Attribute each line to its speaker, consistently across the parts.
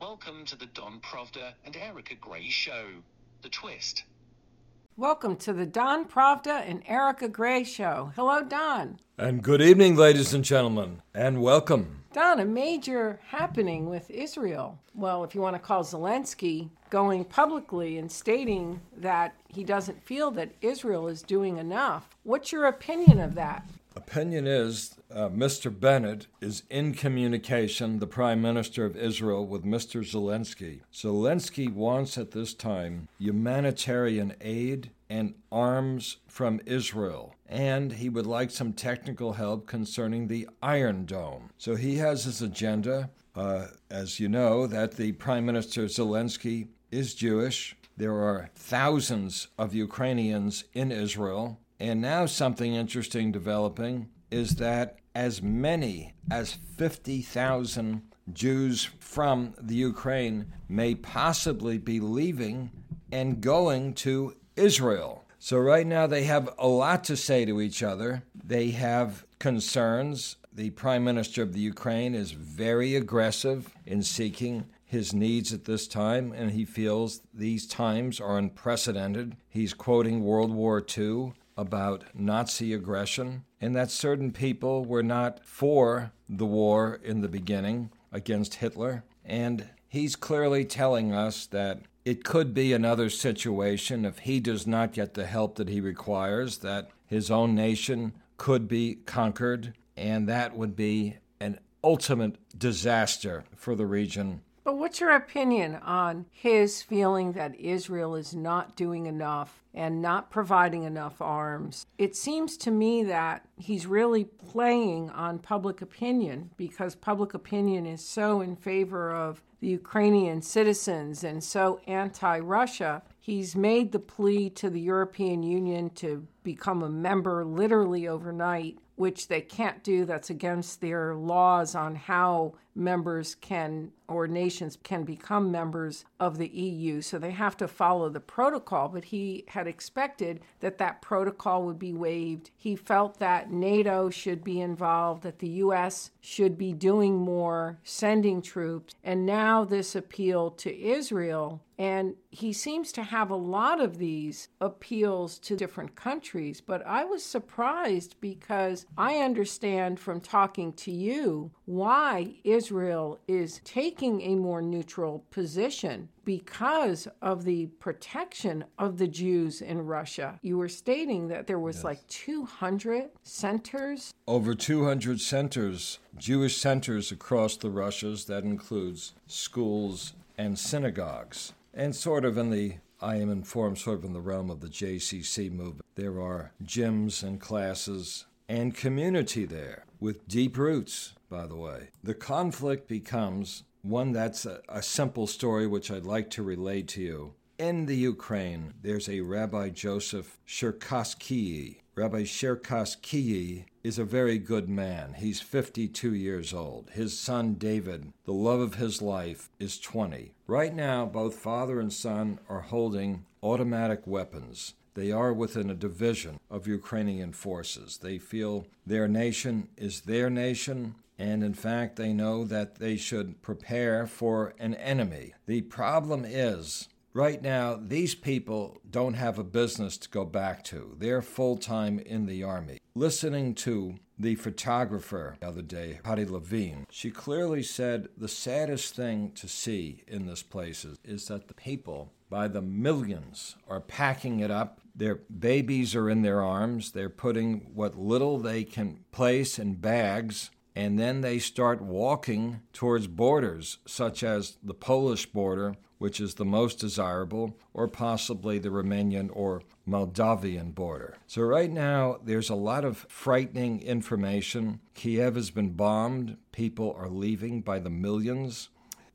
Speaker 1: Welcome to the Don Pravda and Erica Gray Show. The Twist.
Speaker 2: Welcome to the Don Pravda and Erica Gray Show. Hello, Don.
Speaker 3: And good evening, ladies and gentlemen, and welcome.
Speaker 2: Don, a major happening with Israel. Well, if you want to call Zelensky going publicly and stating that he doesn't feel that Israel is doing enough. What's your opinion of that?
Speaker 3: Opinion is uh, Mr. Bennett is in communication, the Prime Minister of Israel, with Mr. Zelensky. Zelensky wants at this time humanitarian aid and arms from Israel. And he would like some technical help concerning the Iron Dome. So he has his agenda. Uh, as you know, that the Prime Minister Zelensky is Jewish. There are thousands of Ukrainians in Israel. And now, something interesting developing is that as many as 50,000 Jews from the Ukraine may possibly be leaving and going to Israel. So, right now, they have a lot to say to each other. They have concerns. The Prime Minister of the Ukraine is very aggressive in seeking his needs at this time, and he feels these times are unprecedented. He's quoting World War II about Nazi aggression and that certain people were not for the war in the beginning against Hitler. And he's clearly telling us that it could be another situation if he does not get the help that he requires, that his own nation could be conquered, and that would be an ultimate disaster for the region
Speaker 2: but what's your opinion on his feeling that Israel is not doing enough and not providing enough arms? It seems to me that he's really playing on public opinion because public opinion is so in favor of the Ukrainian citizens and so anti Russia. He's made the plea to the European Union to become a member literally overnight which they can't do. That's against their laws on how members can or nations can become members of the EU. So they have to follow the protocol. But he had expected that that protocol would be waived. He felt that NATO should be involved, that the US should be doing more, sending troops. And now this appeal to Israel and he seems to have a lot of these appeals to different countries. But I was surprised because I understand from talking to you why Israel is taking a more neutral position because of the protection of the Jews in Russia. You were stating that there was yes. like 200 centers.
Speaker 3: Over 200 centers, Jewish centers across the Russias. That includes schools and synagogues. And sort of in the, I am informed, sort of in the realm of the JCC movement, there are gyms and classes and community there with deep roots, by the way. The conflict becomes one that's a, a simple story which I'd like to relate to you. In the Ukraine, there's a Rabbi Joseph Cherkassky. Rabbi Cherkassky is a very good man. He's 52 years old. His son David, the love of his life, is 20. Right now, both father and son are holding automatic weapons. They are within a division of Ukrainian forces. They feel their nation is their nation, and in fact, they know that they should prepare for an enemy. The problem is Right now, these people don't have a business to go back to. They're full time in the Army. Listening to the photographer the other day, Patty Levine, she clearly said the saddest thing to see in this place is, is that the people, by the millions, are packing it up. Their babies are in their arms. They're putting what little they can place in bags and then they start walking towards borders such as the Polish border which is the most desirable, or possibly the Romanian or Moldavian border. So, right now, there's a lot of frightening information. Kiev has been bombed, people are leaving by the millions.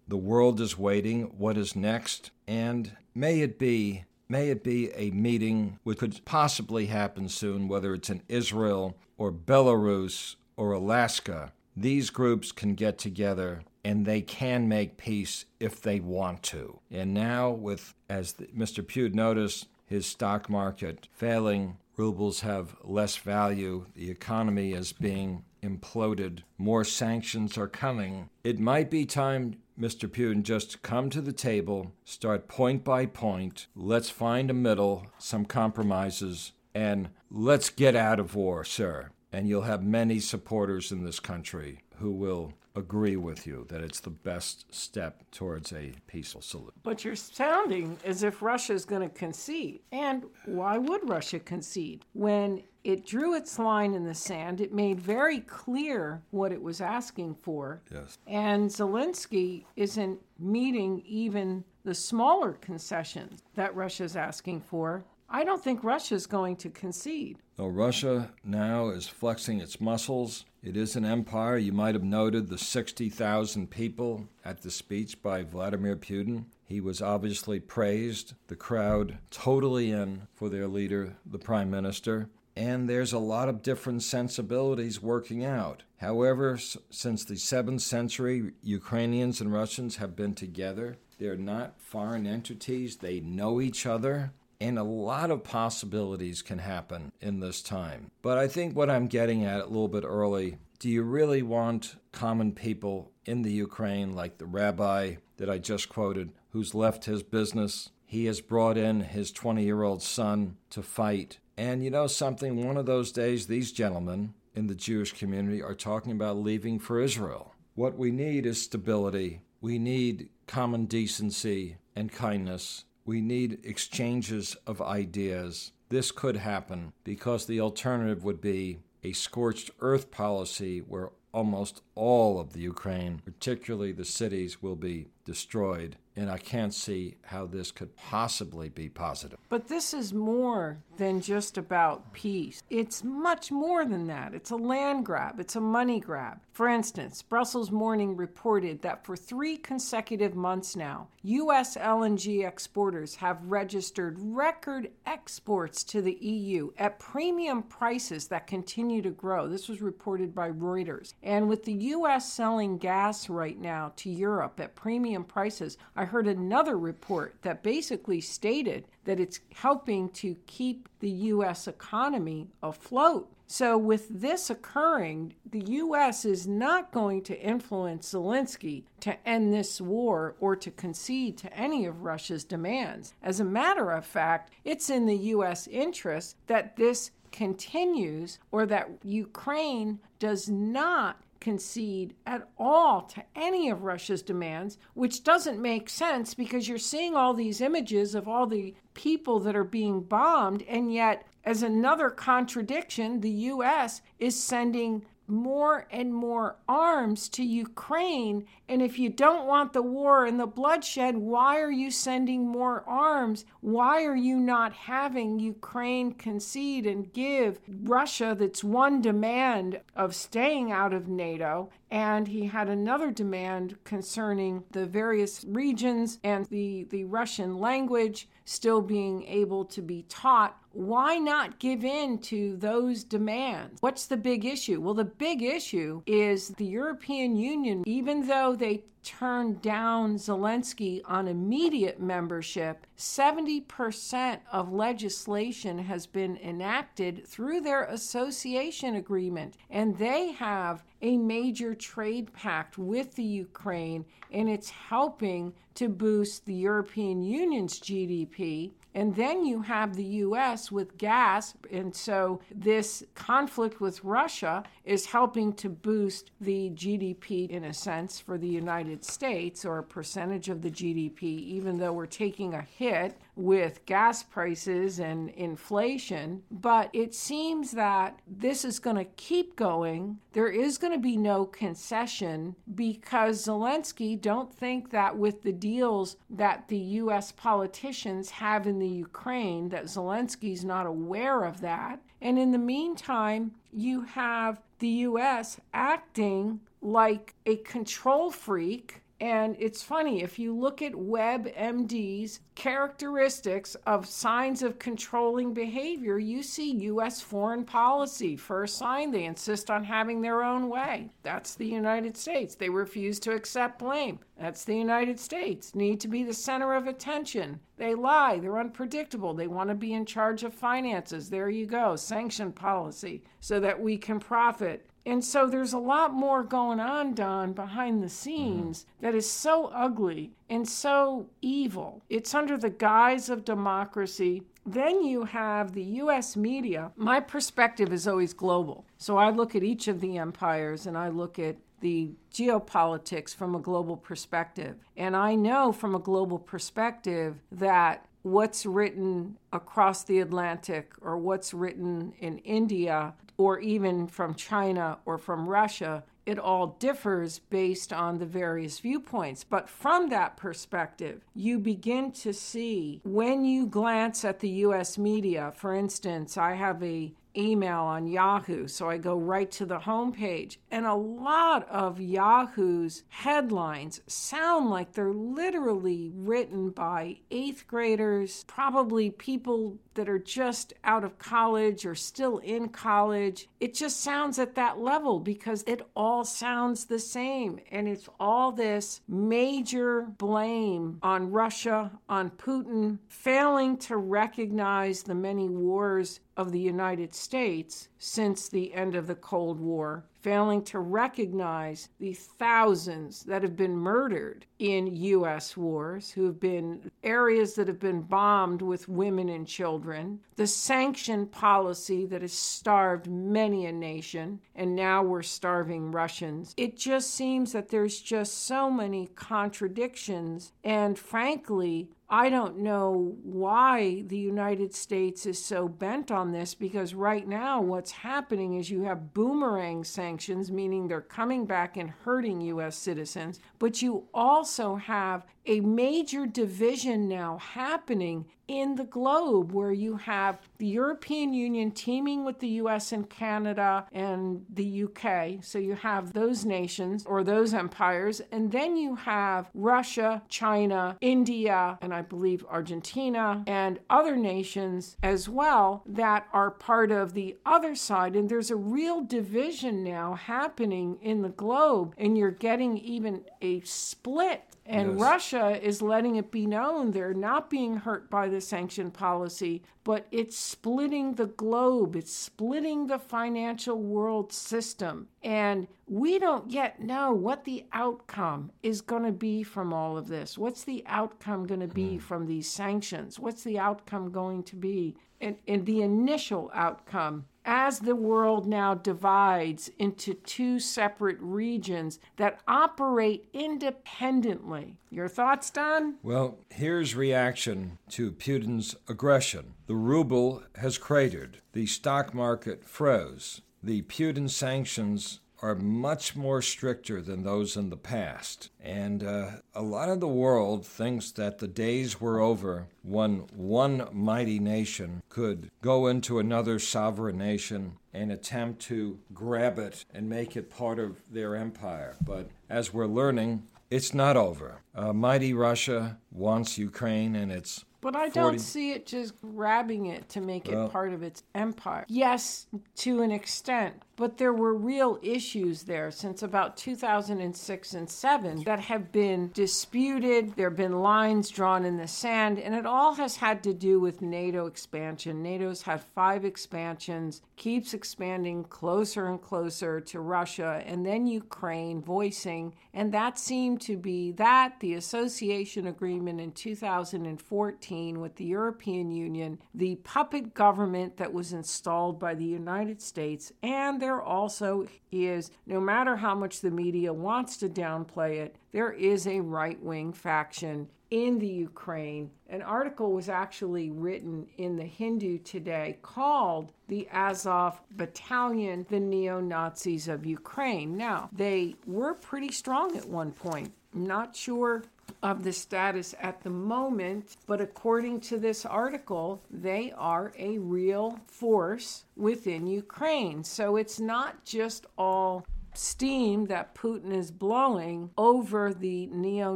Speaker 3: The world is waiting. What is next? And may it be May it be a meeting which could possibly happen soon, whether it's in Israel or Belarus or Alaska. These groups can get together and they can make peace if they want to. And now, with, as Mr. Pugh noticed, his stock market failing, rubles have less value, the economy is being imploded, more sanctions are coming. It might be time Mr. Putin just come to the table, start point by point, let's find a middle, some compromises, and let's get out of war, sir. And you'll have many supporters in this country who will agree with you that it's the best step towards a peaceful solution.
Speaker 2: But you're sounding as if Russia is going to concede. And why would Russia concede? When it drew its line in the sand, it made very clear what it was asking for.
Speaker 3: Yes.
Speaker 2: And Zelensky isn't meeting even the smaller concessions that Russia's asking for. I don't think Russia's going to concede.
Speaker 3: Well, Russia now is flexing its muscles. It is an empire. You might have noted the 60,000 people at the speech by Vladimir Putin. He was obviously praised, the crowd totally in for their leader, the prime minister. And there's a lot of different sensibilities working out. However, since the 7th century, Ukrainians and Russians have been together. They're not foreign entities, they know each other and a lot of possibilities can happen in this time. But I think what I'm getting at a little bit early do you really want common people in the Ukraine, like the rabbi that I just quoted, who's left his business? He has brought in his 20 year old son to fight. And you know something? One of those days, these gentlemen in the Jewish community are talking about leaving for Israel. What we need is stability. We need common decency and kindness we need exchanges of ideas. This could happen because the alternative would be a scorched earth policy where almost all of the Ukraine, particularly the cities, will be destroyed. And I can't see how this could possibly be positive.
Speaker 2: But this is more than just about peace. It's much more than that. It's a land grab, it's a money grab. For instance, Brussels Morning reported that for three consecutive months now, U.S. LNG exporters have registered record exports to the EU at premium prices that continue to grow. This was reported by Reuters. And with the U.S. selling gas right now to Europe at premium prices, I heard another report that basically stated that it's helping to keep the U.S. economy afloat. So, with this occurring, the U.S. is not going to influence Zelensky to end this war or to concede to any of Russia's demands. As a matter of fact, it's in the U.S. interest that this continues or that Ukraine does not concede at all to any of Russia's demands, which doesn't make sense because you're seeing all these images of all the people that are being bombed, and yet, as another contradiction, the U.S. is sending more and more arms to Ukraine. And if you don't want the war and the bloodshed, why are you sending more arms? Why are you not having Ukraine concede and give Russia that's one demand of staying out of NATO? And he had another demand concerning the various regions and the, the Russian language still being able to be taught why not give in to those demands? What's the big issue? Well, the big issue is the European Union, even though they turned down Zelensky on immediate membership, 70% of legislation has been enacted through their association agreement. And they have a major trade pact with the Ukraine, and it's helping to boost the European Union's GDP. And then you have the US with gas. And so this conflict with Russia is helping to boost the GDP, in a sense, for the United States or a percentage of the GDP, even though we're taking a hit with gas prices and inflation. But it seems that this is going to keep going. There is going to be no concession because Zelensky don't think that with the deals that the US politicians have in the Ukraine that Zelensky's not aware of that. And in the meantime, you have the US acting like a control freak and it's funny, if you look at WebMD's characteristics of signs of controlling behavior, you see U.S. foreign policy. First sign, they insist on having their own way. That's the United States. They refuse to accept blame. That's the United States. Need to be the center of attention. They lie. They're unpredictable. They want to be in charge of finances. There you go. Sanction policy so that we can profit And so there's a lot more going on, Don, behind the scenes mm-hmm. that is so ugly and so evil. It's under the guise of democracy. Then you have the US media. My perspective is always global. So I look at each of the empires and I look at the geopolitics from a global perspective. And I know from a global perspective that what's written across the Atlantic or what's written in India or even from China or from Russia, it all differs based on the various viewpoints. But from that perspective, you begin to see when you glance at the US media, for instance, I have a email on Yahoo. So I go right to the homepage. And a lot of Yahoo's headlines sound like they're literally written by eighth graders, probably people that are just out of college or still in college. It just sounds at that level because it all sounds the same. And it's all this major blame on Russia, on Putin, failing to recognize the many wars of the United States since the end of the Cold War, failing to recognize the thousands that have been murdered in U.S. wars, who have been areas that have been bombed with women and children, the sanction policy that has starved many a nation, and now we're starving Russians. It just seems that there's just so many contradictions, and frankly, I don't know why the United States is so bent on this because right now what's happening is you have boomerang sanctions, meaning they're coming back and hurting U.S. citizens, but you also have a major division now happening in the globe where you have the European Union teaming with the US and Canada and the UK. So you have those nations or those empires. And then you have Russia, China, India, and I believe Argentina and other nations as well that are part of the other side. And there's a real division now happening in the globe. And you're getting even a split and yes. Russia is letting it be known they're not being hurt by the sanction policy, but it's splitting the globe, it's splitting the financial world system. And we don't yet know what the outcome is going to be from all of this. What's the outcome going to be mm. from these sanctions? What's the outcome going to be? And, and the initial outcome as the world now divides into two separate regions that operate independently. Your thoughts, Don?
Speaker 3: Well, here's reaction to Putin's aggression. The ruble has cratered. The stock market froze. The Putin sanctions are much more stricter than those in the past. And uh, a lot of the world thinks that the days were over when one mighty nation could go into another sovereign nation and attempt to grab it and make it part of their empire. But as we're learning, it's not over. Uh, mighty Russia wants Ukraine and its
Speaker 2: but I 40. don't see it just grabbing it to make well, it part of its empire. Yes, to an extent, but there were real issues there since about 2006 and 7 that have been disputed. There have been lines drawn in the sand, and it all has had to do with NATO expansion. NATO's had five expansions, keeps expanding closer and closer to Russia, and then Ukraine voicing, and that seemed to be that, the association agreement in 2014 with the European Union, the puppet government that was installed by the United States, and there also is, no matter how much the media wants to downplay it, there is a right wing faction in the Ukraine. An article was actually written in the Hindu today called the Azov Battalion, the Neo Nazis of Ukraine. Now, they were pretty strong at one point. not sure of the status at the moment, but according to this article, they are a real force within Ukraine. So it's not just all steam that Putin is blowing over the neo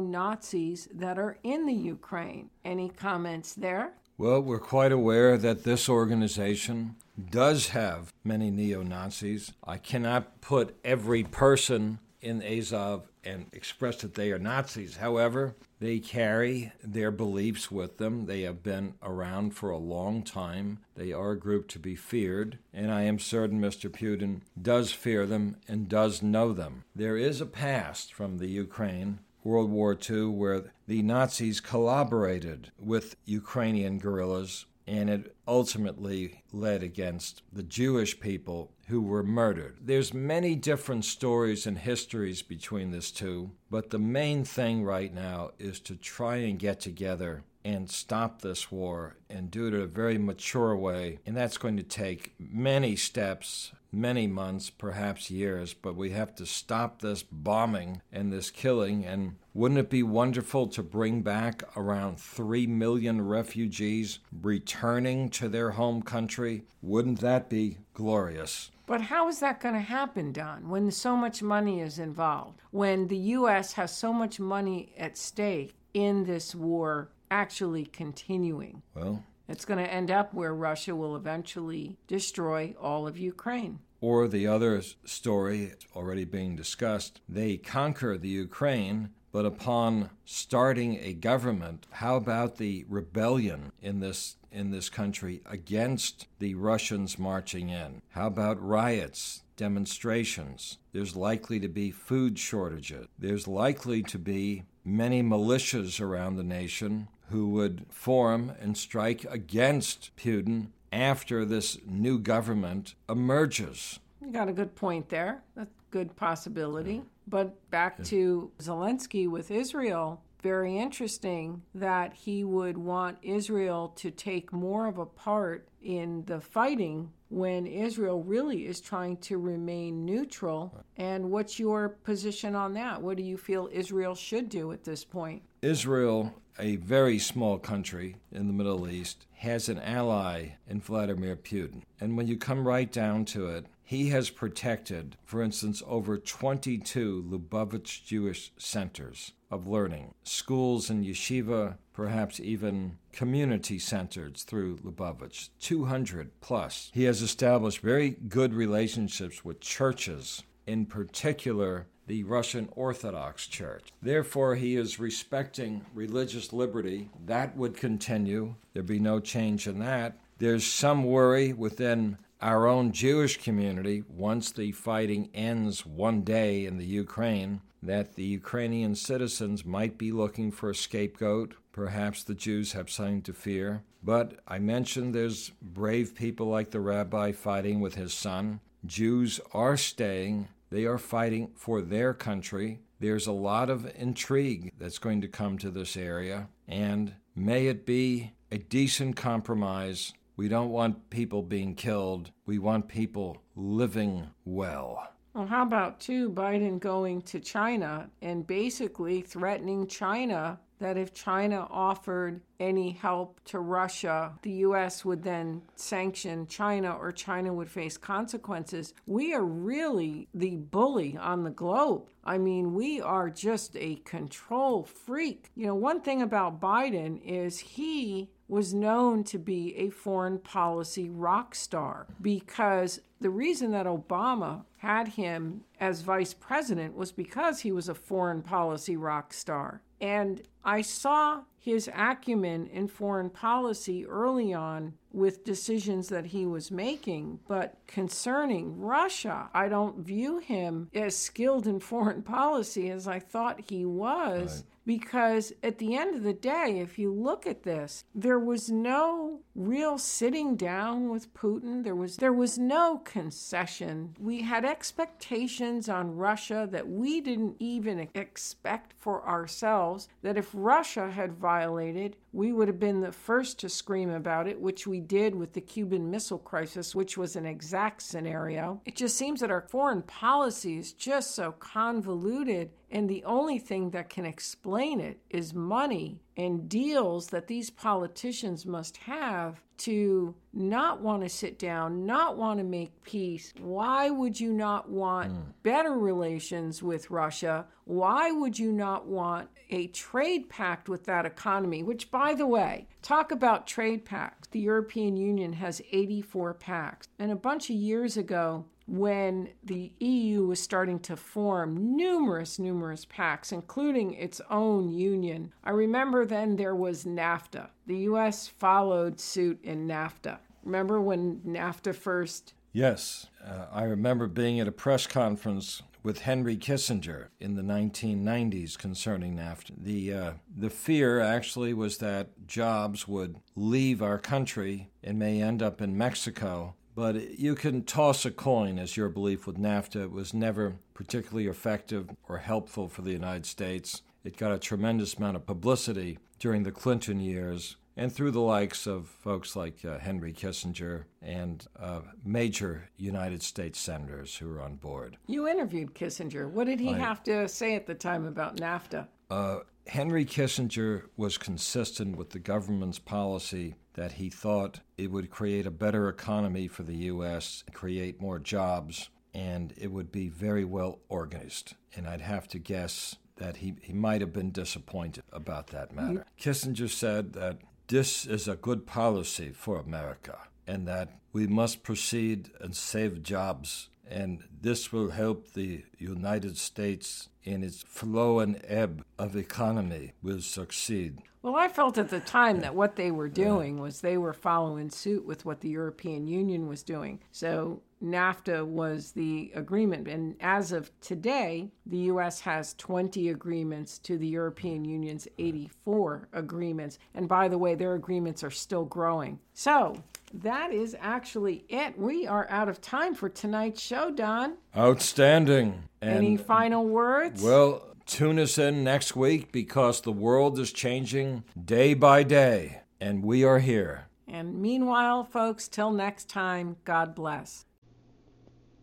Speaker 2: Nazis that are in the Ukraine. Any comments there?
Speaker 3: Well, we're quite aware that this organization does have many neo Nazis. I cannot put every person in Azov and express that they are Nazis. However, they carry their beliefs with them. They have been around for a long time. They are a group to be feared, and I am certain Mr. Putin does fear them and does know them. There is a past from the Ukraine World War II where the Nazis collaborated with Ukrainian guerrillas and it ultimately led against the Jewish people who were murdered. There's many different stories and histories between these two, but the main thing right now is to try and get together and stop this war and do it in a very mature way. And that's going to take many steps, many months, perhaps years, but we have to stop this bombing and this killing. And wouldn't it be wonderful to bring back around 3 million refugees returning to their home country? Wouldn't that be glorious?
Speaker 2: But how is that going to happen, Don, when so much money is involved? When the U.S. has so much money at stake in this war actually continuing?
Speaker 3: Well,
Speaker 2: it's going to end up where Russia will eventually destroy all of Ukraine.
Speaker 3: Or the other story already being discussed they conquer the Ukraine, but upon starting a government, how about the rebellion in this in this country against the Russians marching in? How about riots, demonstrations? There's likely to be food shortages. There's likely to be many militias around the nation who would form and strike against Putin after this new government emerges.
Speaker 2: You got a good point there. That's a good possibility. But back to Zelensky with Israel, very interesting that he would want Israel to take more of a part in the fighting when Israel really is trying to remain neutral. And what's your position on that? What do you feel Israel should do at this point?
Speaker 3: Israel a very small country in the Middle East, has an ally in Vladimir Putin. And when you come right down to it, he has protected, for instance, over 22 Lubavitch Jewish centers of learning, schools and yeshiva, perhaps even community centers through Lubavitch, 200 plus. He has established very good relationships with churches, in particular the Russian Orthodox Church. Therefore, he is respecting religious liberty. That would continue. There'd be no change in that. There's some worry within our own Jewish community once the fighting ends one day in the Ukraine that the Ukrainian citizens might be looking for a scapegoat. Perhaps the Jews have something to fear. But I mentioned there's brave people like the rabbi fighting with his son. Jews are staying they are fighting for their country. There's a lot of intrigue that's going to come to this area, and may it be a decent compromise. We don't want people being killed, we want people living well.
Speaker 2: Well, how about, too, Biden going to China and basically threatening China that if China offered any help to Russia, the U.S. would then sanction China or China would face consequences. We are really the bully on the globe. I mean, we are just a control freak. You know, one thing about Biden is he was known to be a foreign policy rock star because the reason that Obama had him as vice president was because he was a foreign policy rock star. And I saw his acumen in foreign policy early on with decisions that he was making. But concerning Russia, I don't view him as skilled in foreign policy as I thought he was. Right. Because at the end of the day, if you look at this, there was no real sitting down with Putin. There was there was no concession. We had expectations on Russia that we didn't even expect for ourselves. That if Russia had violated, we would have been the first to scream about it, which we did with the Cuban Missile Crisis, which was an exact scenario. It just seems that our foreign policy is just so convoluted and the only thing that can explain it is money and deals that these politicians must have to not want to sit down, not want to make peace. Why would you not want mm. better relations with Russia? Why would you not want a trade pact with that economy? Which, by the way, talk about trade pacts. The European Union has 84 pacts. And a bunch of years ago, when the EU was starting to form numerous, numerous pacts, including its own union. I remember then there was NAFTA. The US followed suit in NAFTA. Remember when NAFTA first?
Speaker 3: Yes. Uh, I remember being at a press conference with Henry Kissinger in the 1990s concerning NAFTA. The, uh, the fear actually was that jobs would leave our country and may end up in Mexico. But you can toss a coin as your belief with NAFTA. It was never particularly effective or helpful for the United States. It got a tremendous amount of publicity during the Clinton years and through the likes of folks like uh, Henry Kissinger and uh, major United States senators who were on board.
Speaker 2: You interviewed Kissinger. What did he I, have to say at the time about NAFTA?
Speaker 3: Uh, Henry Kissinger was consistent with the government's policy that he thought it would create a better economy for the U.S., create more jobs, and it would be very well organized. And I'd have to guess that he, he might have been disappointed about that matter. Mm-hmm. Kissinger said that this is a good policy for America and that we must proceed and save jobs. And this will help the United States in its flow and ebb of economy will succeed.
Speaker 2: Well, I felt at the time that what they were doing was they were following suit with what the European Union was doing. So NAFTA was the agreement. And as of today, the U.S. has 20 agreements to the European Union's 84 agreements. And by the way, their agreements are still growing. So that is actually it. We are out of time for tonight's show, Don.
Speaker 3: Outstanding.
Speaker 2: And Any final words?
Speaker 3: Well, tune us in next week because the world is changing day by day, and we are here.
Speaker 2: And meanwhile, folks, till next time, God bless.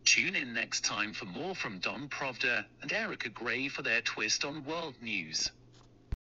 Speaker 1: Tune in next time for more from Don Pravda and Erica Gray for their twist on world news.